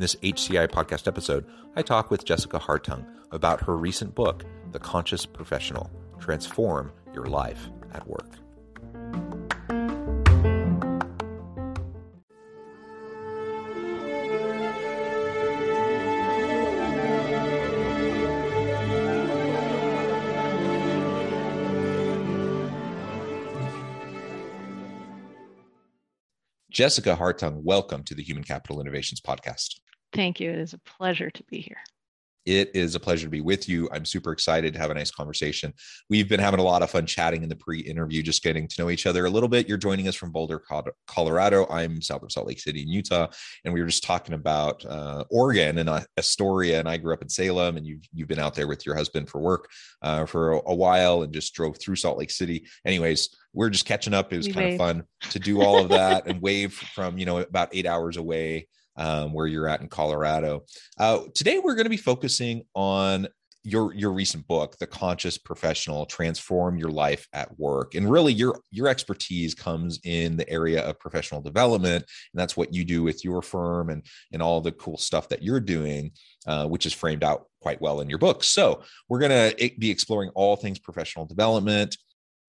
In this HCI podcast episode, I talk with Jessica Hartung about her recent book, The Conscious Professional Transform Your Life at Work. Jessica Hartung, welcome to the Human Capital Innovations Podcast. Thank you. It is a pleasure to be here. It is a pleasure to be with you. I'm super excited to have a nice conversation. We've been having a lot of fun chatting in the pre interview, just getting to know each other a little bit. You're joining us from Boulder, Colorado. I'm south of Salt Lake City in Utah. And we were just talking about uh, Oregon and uh, Astoria. And I grew up in Salem, and you've, you've been out there with your husband for work uh, for a, a, while and just drove through Salt Lake City. Anyways, we're just catching up. It was we kind wave. of fun to do all of that and wave from, you know, about eight hours away um, where you're at in Colorado. Uh, today, we're going to be focusing on your your recent book the conscious professional transform your life at work and really your your expertise comes in the area of professional development and that's what you do with your firm and and all the cool stuff that you're doing uh, which is framed out quite well in your book so we're going to be exploring all things professional development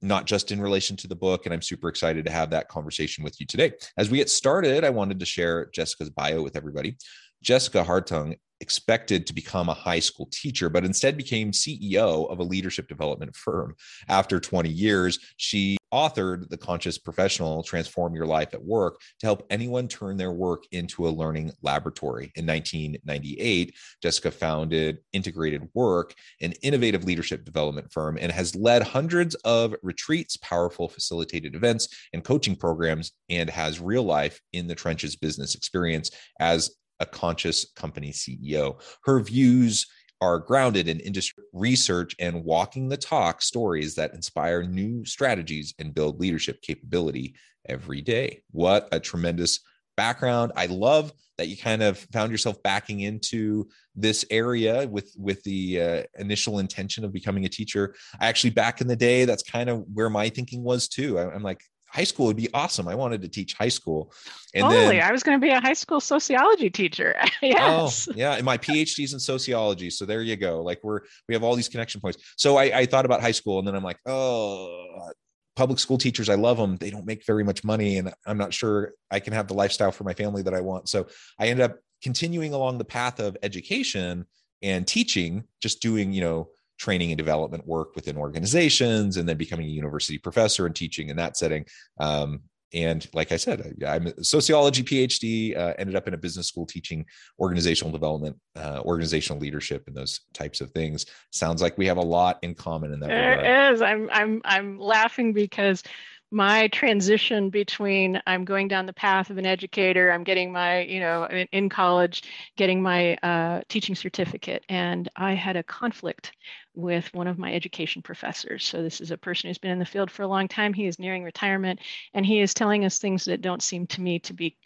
not just in relation to the book. And I'm super excited to have that conversation with you today. As we get started, I wanted to share Jessica's bio with everybody. Jessica Hartung expected to become a high school teacher, but instead became CEO of a leadership development firm. After 20 years, she authored The Conscious Professional Transform Your Life at Work to help anyone turn their work into a learning laboratory. In 1998, Jessica founded Integrated Work, an innovative leadership development firm, and has led hundreds of retreats, powerful facilitated events, and coaching programs, and has real life in the trenches business experience as a conscious company CEO. Her views are grounded in industry research and walking the talk stories that inspire new strategies and build leadership capability every day. What a tremendous background. I love that you kind of found yourself backing into this area with with the uh, initial intention of becoming a teacher. I actually back in the day that's kind of where my thinking was too. I, I'm like high school would be awesome. I wanted to teach high school. And totally. Then, I was going to be a high school sociology teacher. Oh, yes. Oh, yeah. And my PhD's in sociology. So there you go. Like we're, we have all these connection points. So I, I thought about high school and then I'm like, oh, public school teachers, I love them. They don't make very much money. And I'm not sure I can have the lifestyle for my family that I want. So I ended up continuing along the path of education and teaching, just doing, you know, training and development work within organizations and then becoming a university professor and teaching in that setting um, and like i said I, am a sociology phd uh, ended up in a business school teaching organizational development uh, organizational leadership and those types of things sounds like we have a lot in common in that It regard. is. i'm i'm i'm laughing because my transition between I'm going down the path of an educator, I'm getting my, you know, in, in college, getting my uh, teaching certificate, and I had a conflict with one of my education professors. So this is a person who's been in the field for a long time. He is nearing retirement, and he is telling us things that don't seem to me to be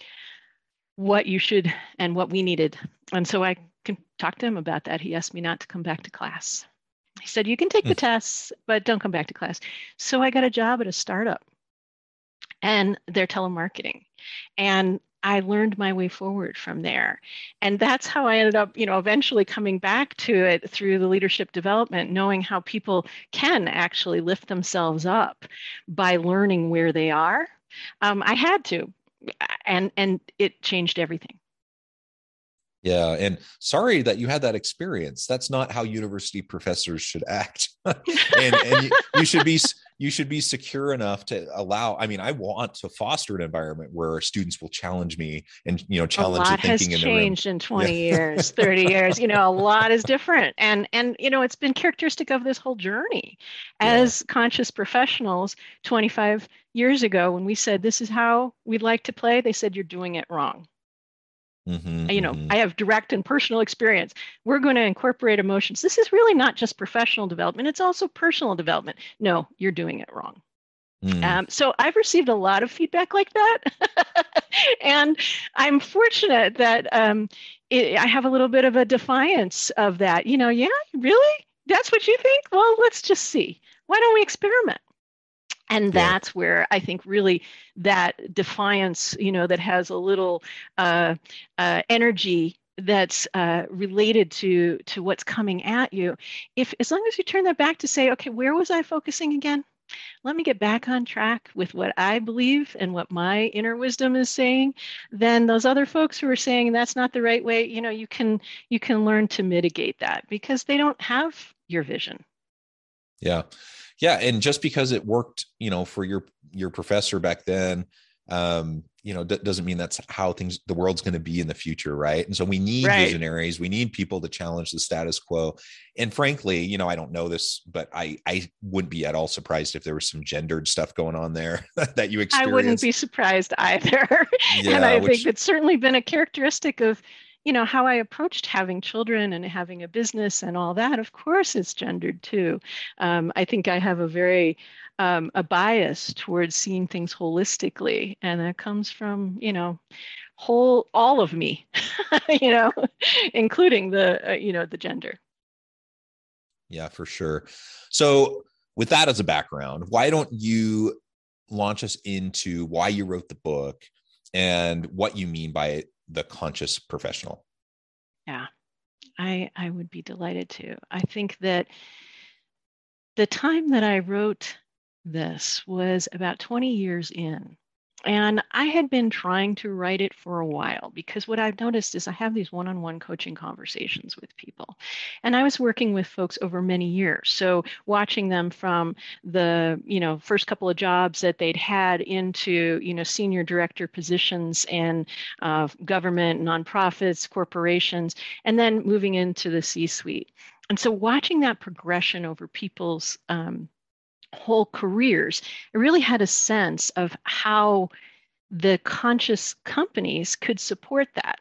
what you should and what we needed. And so I can talk to him about that. He asked me not to come back to class. He said, You can take the hmm. tests, but don't come back to class. So I got a job at a startup and they're telemarketing. And I learned my way forward from there. And that's how I ended up, you know, eventually coming back to it through the leadership development, knowing how people can actually lift themselves up by learning where they are. Um, I had to, and and it changed everything. Yeah. And sorry that you had that experience. That's not how university professors should act. and, and you, you, should be you should be secure enough to allow. I mean, I want to foster an environment where students will challenge me and you know challenge a lot the thinking has in changed in 20 yeah. years, 30 years. You know, a lot is different. And and you know, it's been characteristic of this whole journey. As yeah. conscious professionals 25 years ago, when we said this is how we'd like to play, they said you're doing it wrong Mm-hmm, you know, mm-hmm. I have direct and personal experience. We're going to incorporate emotions. This is really not just professional development, it's also personal development. No, you're doing it wrong. Mm. Um, so I've received a lot of feedback like that. and I'm fortunate that um, it, I have a little bit of a defiance of that. You know, yeah, really? That's what you think? Well, let's just see. Why don't we experiment? And that's yeah. where i think really that defiance you know that has a little uh, uh, energy that's uh, related to to what's coming at you. If as long as you turn that back to say okay where was i focusing again? Let me get back on track with what i believe and what my inner wisdom is saying then those other folks who are saying that's not the right way you know you can you can learn to mitigate that because they don't have your vision. Yeah yeah and just because it worked you know for your your professor back then um you know d- doesn't mean that's how things the world's going to be in the future right? And so we need right. visionaries we need people to challenge the status quo. And frankly you know i don't know this but i i wouldn't be at all surprised if there was some gendered stuff going on there that you experienced i wouldn't be surprised either. Yeah, and i which, think it's certainly been a characteristic of you know how i approached having children and having a business and all that of course it's gendered too. Um, i think i have a very um, a bias towards seeing things holistically and that comes from you know whole all of me you know including the uh, you know the gender. Yeah for sure. So with that as a background why don't you launch us into why you wrote the book and what you mean by it the conscious professional? Yeah, I I would be delighted to. I think that the time that I wrote this was about 20 years in and I had been trying to write it for a while because what I've noticed is I have these one on one coaching conversations with people. And I was working with folks over many years. So watching them from the, you know, first couple of jobs that they'd had into, you know, senior director positions in uh, government, nonprofits, corporations, and then moving into the C suite. And so watching that progression over people's um, whole careers, I really had a sense of how the conscious companies could support that.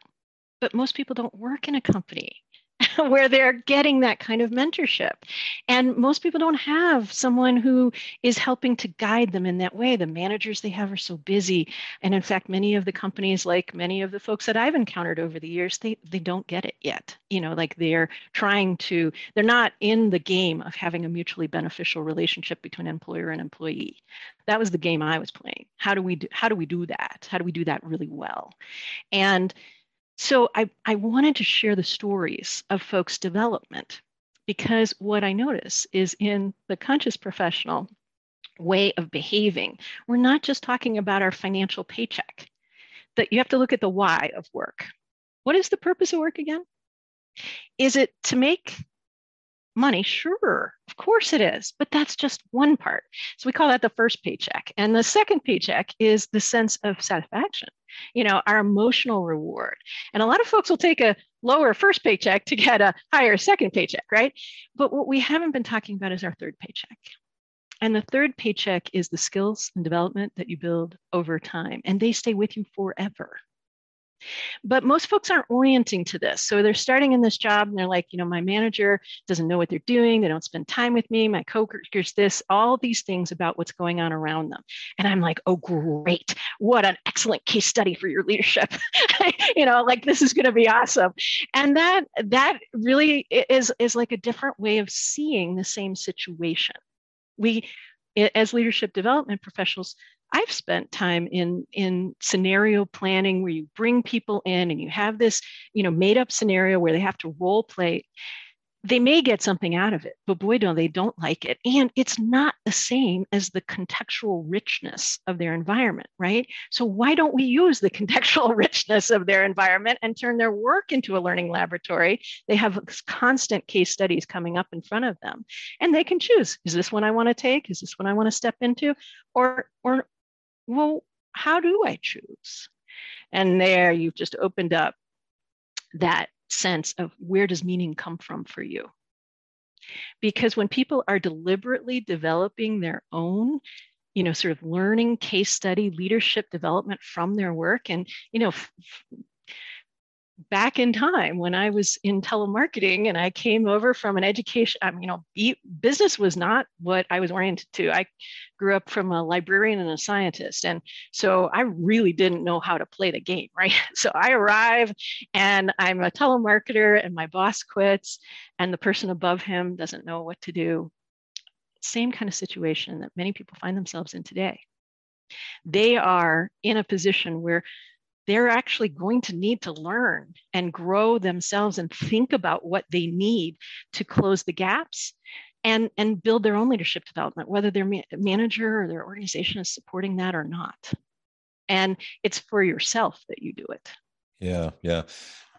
But most people don't work in a company. where they're getting that kind of mentorship. And most people don't have someone who is helping to guide them in that way. The managers they have are so busy. And in fact, many of the companies, like many of the folks that I've encountered over the years, they, they don't get it yet. You know, like they're trying to, they're not in the game of having a mutually beneficial relationship between employer and employee. That was the game I was playing. How do we do, how do we do that? How do we do that really well? And so I, I wanted to share the stories of folks' development because what I notice is in the conscious professional way of behaving, we're not just talking about our financial paycheck. That you have to look at the why of work. What is the purpose of work again? Is it to make money? Sure, of course it is, but that's just one part. So we call that the first paycheck. And the second paycheck is the sense of satisfaction you know, our emotional reward. And a lot of folks will take a lower first paycheck to get a higher second paycheck, right? But what we haven't been talking about is our third paycheck. And the third paycheck is the skills and development that you build over time, and they stay with you forever. But most folks aren't orienting to this. So they're starting in this job and they're like, you know, my manager doesn't know what they're doing. They don't spend time with me. My coworkers, this, all these things about what's going on around them. And I'm like, oh, great. What an excellent case study for your leadership. you know, like this is going to be awesome. And that, that really is, is like a different way of seeing the same situation. We, as leadership development professionals, I've spent time in in scenario planning where you bring people in and you have this, you know, made up scenario where they have to role play. they may get something out of it, but boy, no, they don't like it. And it's not the same as the contextual richness of their environment, right? So, why don't we use the contextual richness of their environment and turn their work into a learning laboratory? They have constant case studies coming up in front of them, and they can choose is this one I want to take? Is this one I want to step into? Or, or, well, how do I choose? And there you've just opened up that sense of where does meaning come from for you because when people are deliberately developing their own you know sort of learning case study leadership development from their work and you know f- back in time when I was in telemarketing and I came over from an education, I mean, you know, business was not what I was oriented to. I grew up from a librarian and a scientist. And so I really didn't know how to play the game, right? So I arrive and I'm a telemarketer and my boss quits and the person above him doesn't know what to do. Same kind of situation that many people find themselves in today. They are in a position where they're actually going to need to learn and grow themselves and think about what they need to close the gaps and, and build their own leadership development, whether their ma- manager or their organization is supporting that or not. And it's for yourself that you do it. Yeah, yeah.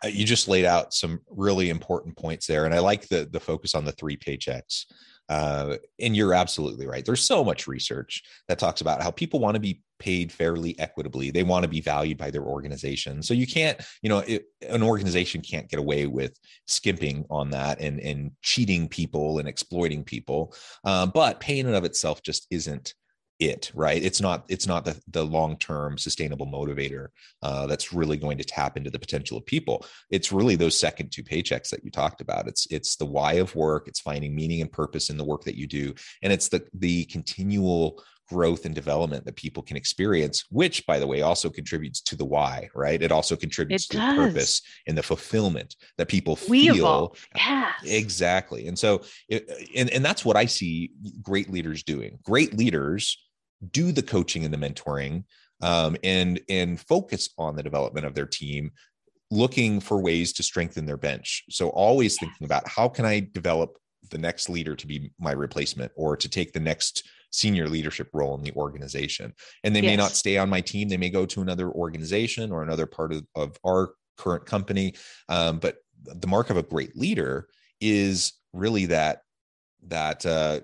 Uh, you just laid out some really important points there, and I like the the focus on the three paychecks. Uh, and you're absolutely right. There's so much research that talks about how people want to be paid fairly equitably. They want to be valued by their organization. So you can't, you know, it, an organization can't get away with skimping on that and and cheating people and exploiting people. Um, but pay in and of itself just isn't it right it's not it's not the, the long-term sustainable motivator uh, that's really going to tap into the potential of people it's really those second two paychecks that you talked about it's it's the why of work it's finding meaning and purpose in the work that you do and it's the the continual growth and development that people can experience which by the way also contributes to the why right it also contributes it to does. the purpose and the fulfillment that people we feel evolve. Yes. exactly and so it, and, and that's what i see great leaders doing great leaders do the coaching and the mentoring um, and and focus on the development of their team looking for ways to strengthen their bench so always thinking about how can i develop the next leader to be my replacement or to take the next senior leadership role in the organization. And they yes. may not stay on my team. They may go to another organization or another part of, of our current company. Um, but the mark of a great leader is really that that uh,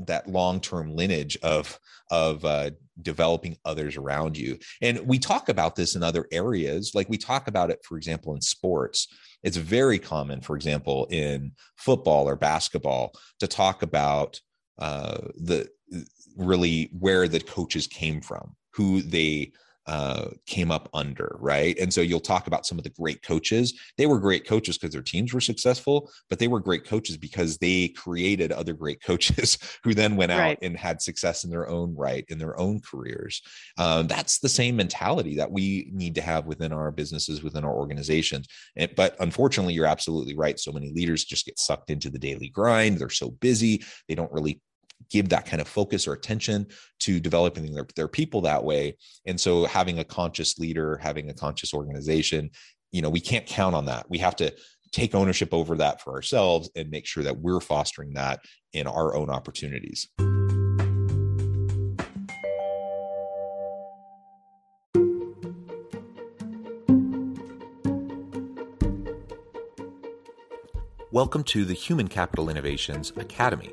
that long-term lineage of of uh, developing others around you. And we talk about this in other areas. Like we talk about it for example in sports. It's very common for example in football or basketball to talk about uh, the really where the coaches came from who they uh, came up under, right? And so you'll talk about some of the great coaches. They were great coaches because their teams were successful, but they were great coaches because they created other great coaches who then went out right. and had success in their own right, in their own careers. Um, that's the same mentality that we need to have within our businesses, within our organizations. And, but unfortunately, you're absolutely right. So many leaders just get sucked into the daily grind. They're so busy, they don't really give that kind of focus or attention to developing their, their people that way. And so having a conscious leader having a conscious organization you know we can't count on that. We have to take ownership over that for ourselves and make sure that we're fostering that in our own opportunities. Welcome to the Human Capital Innovations Academy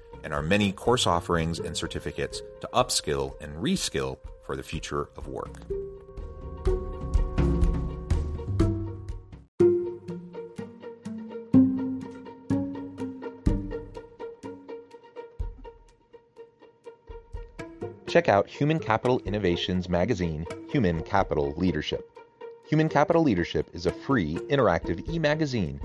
and our many course offerings and certificates to upskill and reskill for the future of work. Check out Human Capital Innovations magazine, Human Capital Leadership. Human Capital Leadership is a free, interactive e magazine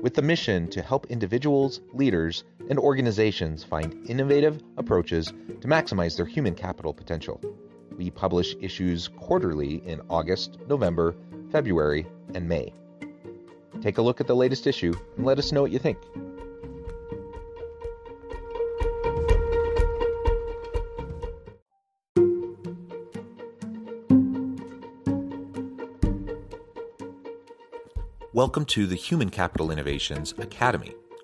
with the mission to help individuals, leaders, and organizations find innovative approaches to maximize their human capital potential. We publish issues quarterly in August, November, February, and May. Take a look at the latest issue and let us know what you think. Welcome to the Human Capital Innovations Academy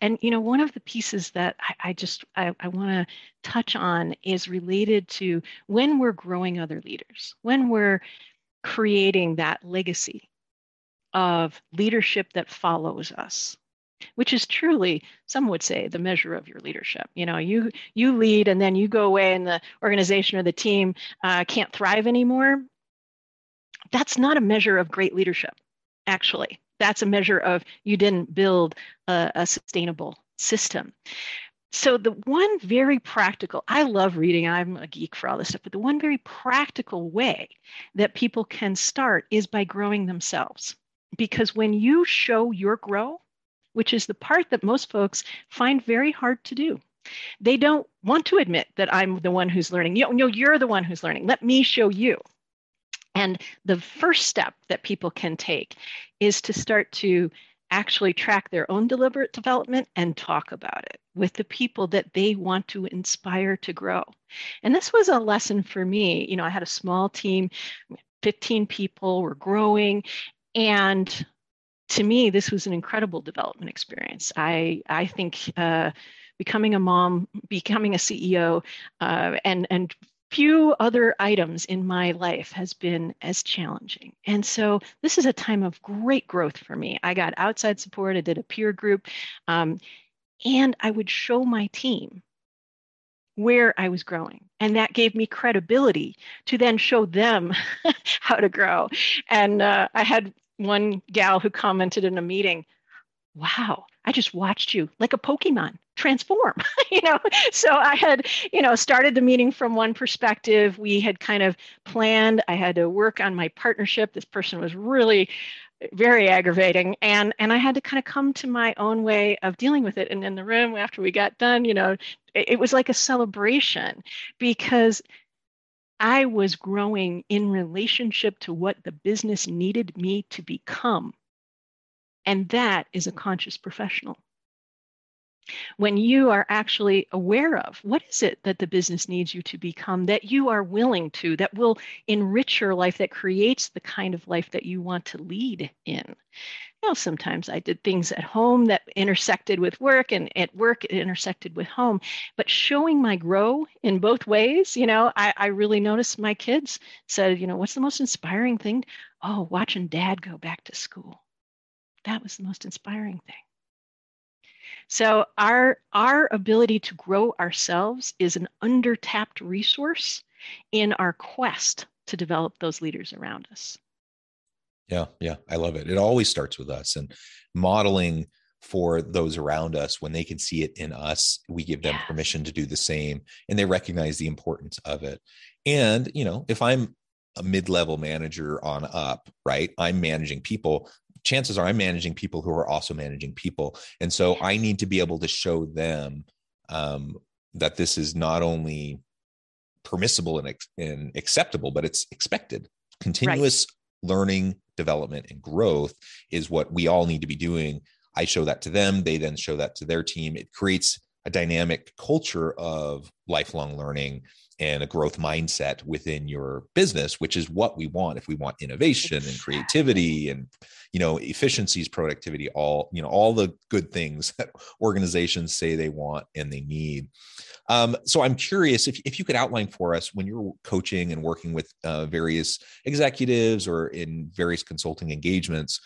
And you know, one of the pieces that I, I just I, I want to touch on is related to when we're growing other leaders, when we're creating that legacy of leadership that follows us which is truly some would say the measure of your leadership. You know you you lead and then you go away and the organization or the team uh, can't thrive anymore. That's not a measure of great leadership actually that's a measure of you didn't build a, a sustainable system so the one very practical i love reading i'm a geek for all this stuff but the one very practical way that people can start is by growing themselves because when you show your grow which is the part that most folks find very hard to do. They don't want to admit that I'm the one who's learning. You know, you're the one who's learning. Let me show you. And the first step that people can take is to start to actually track their own deliberate development and talk about it with the people that they want to inspire to grow. And this was a lesson for me. You know, I had a small team, 15 people, we're growing, and to me, this was an incredible development experience. I I think uh, becoming a mom, becoming a CEO, uh, and and few other items in my life has been as challenging. And so this is a time of great growth for me. I got outside support. I did a peer group, um, and I would show my team where I was growing. And that gave me credibility to then show them how to grow. And uh, I had one gal who commented in a meeting, wow, I just watched you like a Pokemon transform, you know? So I had, you know, started the meeting from one perspective. We had kind of planned, I had to work on my partnership. This person was really very aggravating and and i had to kind of come to my own way of dealing with it and in the room after we got done you know it, it was like a celebration because I was growing in relationship to what the business needed me to become. And that is a conscious professional. When you are actually aware of what is it that the business needs you to become, that you are willing to, that will enrich your life, that creates the kind of life that you want to lead in you know, sometimes I did things at home that intersected with work and at work it intersected with home. But showing my grow in both ways, you know, I, I really noticed my kids said, you know, what's the most inspiring thing? Oh, watching dad go back to school. That was the most inspiring thing. So our our ability to grow ourselves is an undertapped resource in our quest to develop those leaders around us. Yeah, yeah, I love it. It always starts with us and modeling for those around us when they can see it in us we give them yes. permission to do the same and they recognize the importance of it and you know if i'm a mid-level manager on up right i'm managing people chances are i'm managing people who are also managing people and so i need to be able to show them um, that this is not only permissible and, and acceptable, but it's expected. Continuous right. learning, development, and growth is what we all need to be doing. I show that to them. They then show that to their team. It creates a dynamic culture of lifelong learning and a growth mindset within your business which is what we want if we want innovation and creativity and you know efficiencies productivity all you know all the good things that organizations say they want and they need. Um, so i'm curious if, if you could outline for us when you're coaching and working with uh, various executives or in various consulting engagements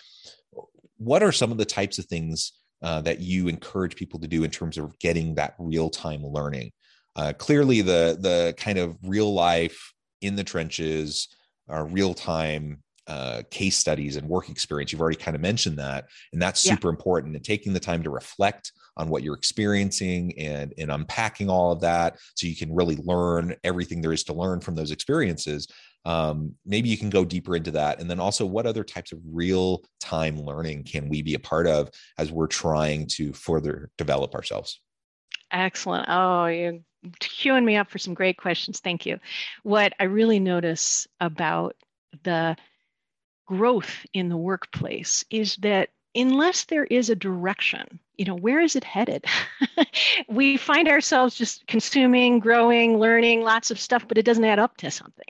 what are some of the types of things uh, that you encourage people to do in terms of getting that real time learning uh, clearly the the kind of real life in the trenches uh, real time uh, case studies and work experience you've already kind of mentioned that and that's super yeah. important and taking the time to reflect on what you're experiencing and and unpacking all of that so you can really learn everything there is to learn from those experiences um, maybe you can go deeper into that and then also what other types of real time learning can we be a part of as we're trying to further develop ourselves excellent oh you're queuing me up for some great questions. Thank you. What I really notice about the growth in the workplace is that unless there is a direction, you know, where is it headed? we find ourselves just consuming, growing, learning lots of stuff, but it doesn't add up to something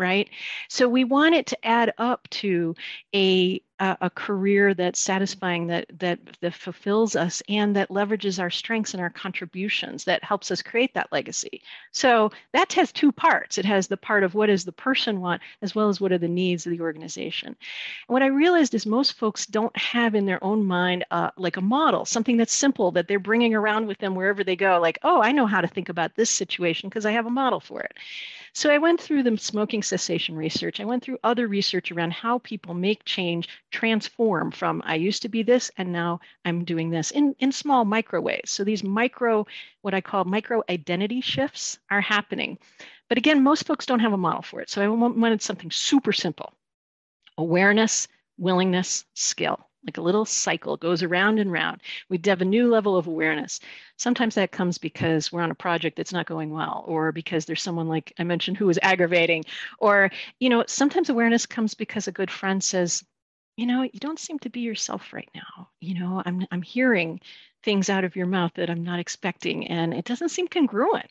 right? So we want it to add up to a a, career that's satisfying, that that that fulfills us, and that leverages our strengths and our contributions, that helps us create that legacy. So that has two parts. It has the part of what does the person want, as well as what are the needs of the organization. And what I realized is most folks don't have in their own mind uh, like a model, something that's simple that they're bringing around with them wherever they go. Like, oh, I know how to think about this situation because I have a model for it. So I went through the smoking cessation research. I went through other research around how people make change transform from I used to be this and now I'm doing this in, in small micro ways. So these micro, what I call micro identity shifts are happening. But again, most folks don't have a model for it. So I wanted something super simple awareness, willingness, skill like a little cycle goes around and round. We have a new level of awareness. Sometimes that comes because we're on a project that's not going well, or because there's someone like I mentioned who is aggravating, or you know, sometimes awareness comes because a good friend says, you know, you don't seem to be yourself right now. You know, I'm I'm hearing things out of your mouth that I'm not expecting, and it doesn't seem congruent.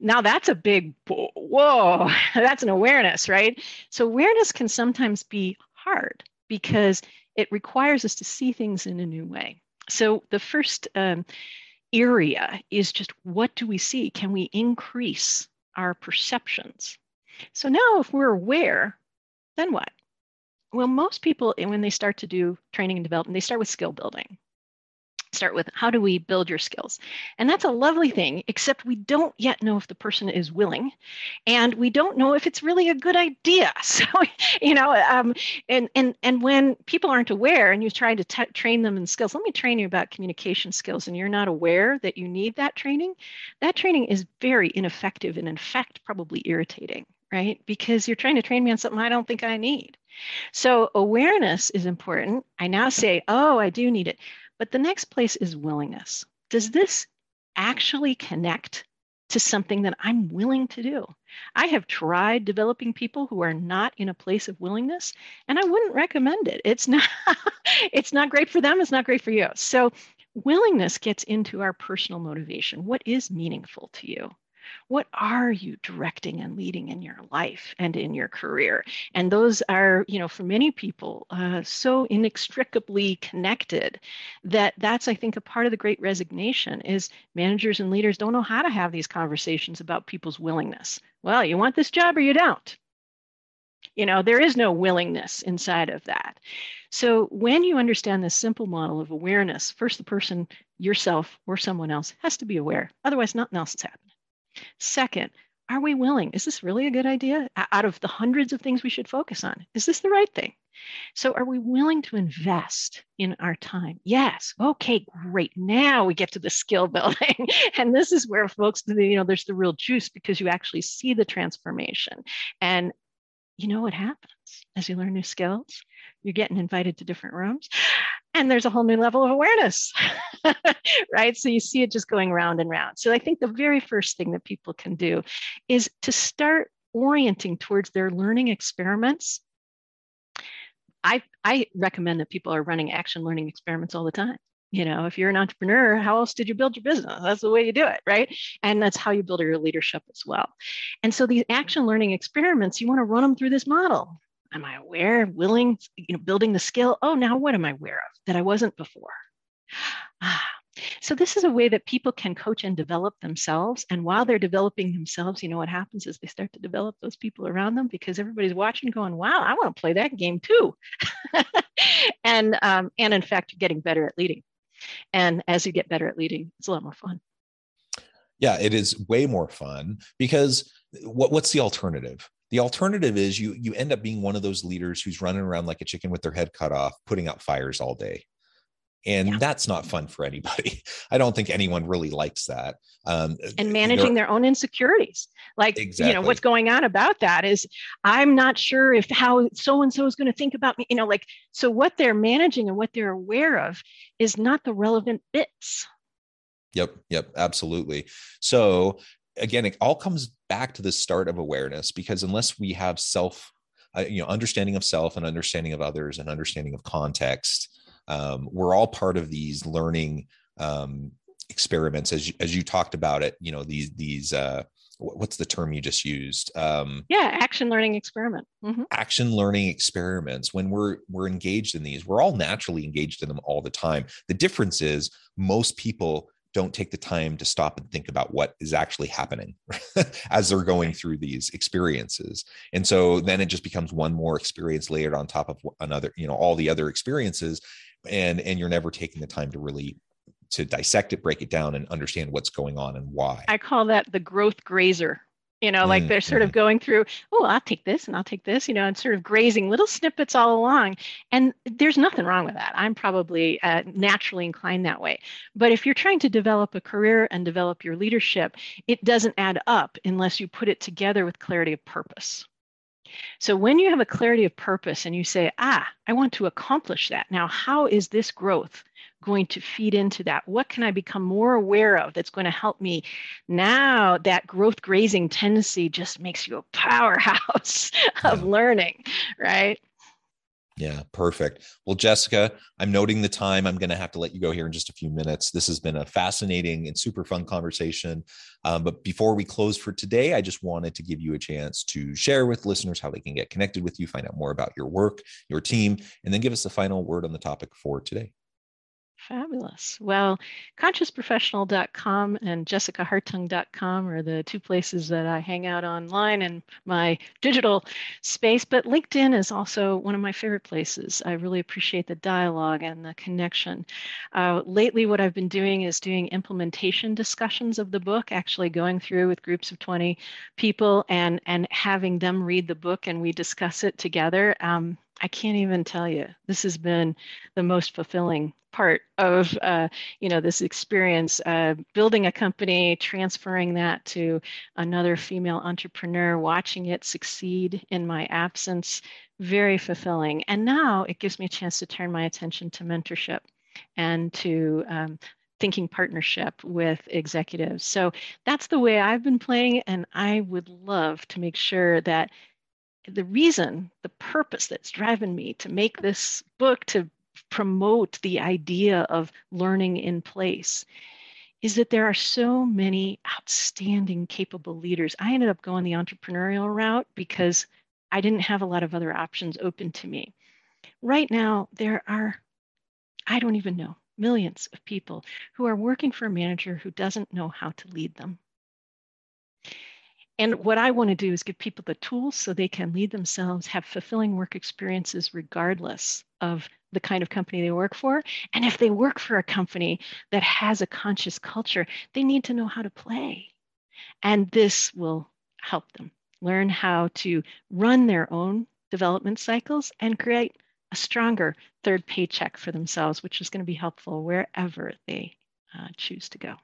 Now that's a big whoa, that's an awareness, right? So awareness can sometimes be hard because it requires us to see things in a new way. So the first um, area is just what do we see? Can we increase our perceptions? So now, if we're aware, then what? Well, most people, when they start to do training and development, they start with skill building start with how do we build your skills and that's a lovely thing except we don't yet know if the person is willing and we don't know if it's really a good idea so you know um, and and and when people aren't aware and you're trying to t- train them in skills let me train you about communication skills and you're not aware that you need that training that training is very ineffective and in fact probably irritating right because you're trying to train me on something i don't think i need so awareness is important. I now say, oh, I do need it. But the next place is willingness. Does this actually connect to something that I'm willing to do? I have tried developing people who are not in a place of willingness, and I wouldn't recommend it. It's not it's not great for them, it's not great for you. So willingness gets into our personal motivation. What is meaningful to you? What are you directing and leading in your life and in your career? And those are you know for many people uh, so inextricably connected that that's i think a part of the great resignation is managers and leaders don't know how to have these conversations about people's willingness. Well you want this job or you don't? You know there is no willingness inside of that. So when you understand this simple model of awareness first the person yourself or someone else has to be aware. Otherwise nothing else is happening Second, are we willing? Is this really a good idea? Out of the hundreds of things we should focus on, is this the right thing? So, are we willing to invest in our time? Yes. Okay, great. Now we get to the skill building. and this is where folks, you know, there's the real juice because you actually see the transformation. And you know what happens as you learn new skills? You're getting invited to different rooms. And there's a whole new level of awareness right? So you see it just going round and round. So i think the very first thing that people can do is to start orienting towards their learning experiments. I i recommend that people are running action learning experiments all the time. You know if you're an entrepreneur how else did you build your business? That's the way you do it right? And that's how you build your leadership as well. And so these action learning experiments you want to run them through this model am i aware willing you know building the skill oh now what am i aware of that i wasn't before ah. so this is a way that people can coach and develop themselves and while they're developing themselves you know what happens is they start to develop those people around them because everybody's watching going wow i want to play that game too and um, and in fact you're getting better at leading and as you get better at leading, it's a lot more fun. Yeah, it is way more fun because what, what's the alternative? The alternative is you you end up being one of those leaders who's running around like a chicken with their head cut off, putting out fires all day. And yeah. that's not fun for anybody. I don't think anyone really likes that. Um, and managing their own insecurities. Like exactly. you know what's going on about that is i'm not sure if how so and so is going to think about me you know like so what they're managing and what they're aware of is not the relevant bits. Yep yep absolutely. So again it all comes back to the start of awareness because unless we have self uh, you know understanding of self and understanding of others and understanding of context um, we're all part of these learning um, experiments as you, as you talked about it you know these these uh, what's the term you just used? Um, yeah action learning experiment. Mm-hmm. action learning experiments. When we're we're engaged in these we're all naturally engaged in them all the time. The difference is most people don't take the time to stop and think about what is actually happening as they're going through these experiences. And so then it just becomes one more experience layered on top of another you know all the other experiences and and you're never taking the time to really to dissect it break it down and understand what's going on and why. I call that the growth grazer you know like they're sort of mm-hmm. going through oh i'll take this and i'll take this you know and sort of grazing little snippets all along and there's nothing wrong with that i'm probably uh, naturally inclined that way but if you're trying to develop a career and develop your leadership it doesn't add up unless you put it together with clarity of purpose so when you have a clarity of purpose and you say, ah, I want to accomplish that. Now, how is this growth going to feed into that? What can I become more aware of that's going to help me? Now, that growth grazing tendency just makes you a powerhouse of learning, right? Yeah, perfect. Well, Jessica, I'm noting the time. I'm going to have to let you go here in just a few minutes. This has been a fascinating and super fun conversation. Um, but before we close for today, I just wanted to give you a chance to share with listeners how they can get connected with you, find out more about your work, your team, and then give us the final word on the topic for today. Fabulous. Well, consciousprofessional.com and jessicahartung.com are the two places that I hang out online and my digital space. But LinkedIn is also one of my favorite places. I really appreciate the dialogue and the connection. Uh, lately, what I've been doing is doing implementation discussions of the book, actually going through with groups of 20 people and, and having them read the book and we discuss it together. Um, I can't even tell you. This has been the most fulfilling part of uh, you know this experience. Uh, building a company, transferring that to another female entrepreneur, watching it succeed in my absence, very fulfilling. And now it gives me a chance to turn my attention to mentorship and to um, thinking partnership with executives. So that's the way I've been playing, and I would love to make sure that the reason, the purpose that's driving me to make this book, to promote the idea of learning in place, is that there are so many outstanding, capable leaders. I ended up going the entrepreneurial route because I didn't have a lot of other options open to me. Right now, there are, I don't even know, millions of people who are working for a manager who doesn't know how to lead them. And what I want to do is give people the tools so they can lead themselves, have fulfilling work experiences regardless of the kind of company they work for. And if they work for a company that has a conscious culture, they need to know how to play. And this will help them learn how to run their own development cycles and create a stronger third paycheck for themselves, which is going to be helpful wherever they uh, choose to go.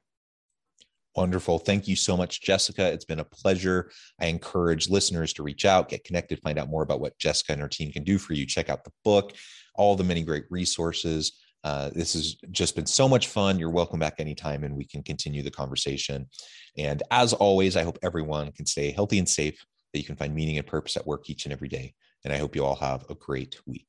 Wonderful. Thank you so much, Jessica. It's been a pleasure. I encourage listeners to reach out, get connected, find out more about what Jessica and her team can do for you. Check out the book, all the many great resources. Uh, this has just been so much fun. You're welcome back anytime and we can continue the conversation. And as always, I hope everyone can stay healthy and safe, that you can find meaning and purpose at work each and every day. And I hope you all have a great week.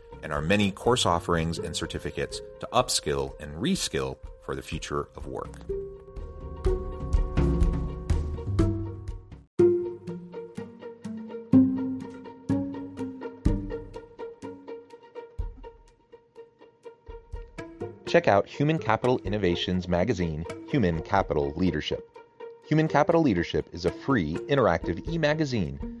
and our many course offerings and certificates to upskill and reskill for the future of work. check out Human Capital Innovations magazine, Human Capital Leadership. Human Capital Leadership is a free, interactive e magazine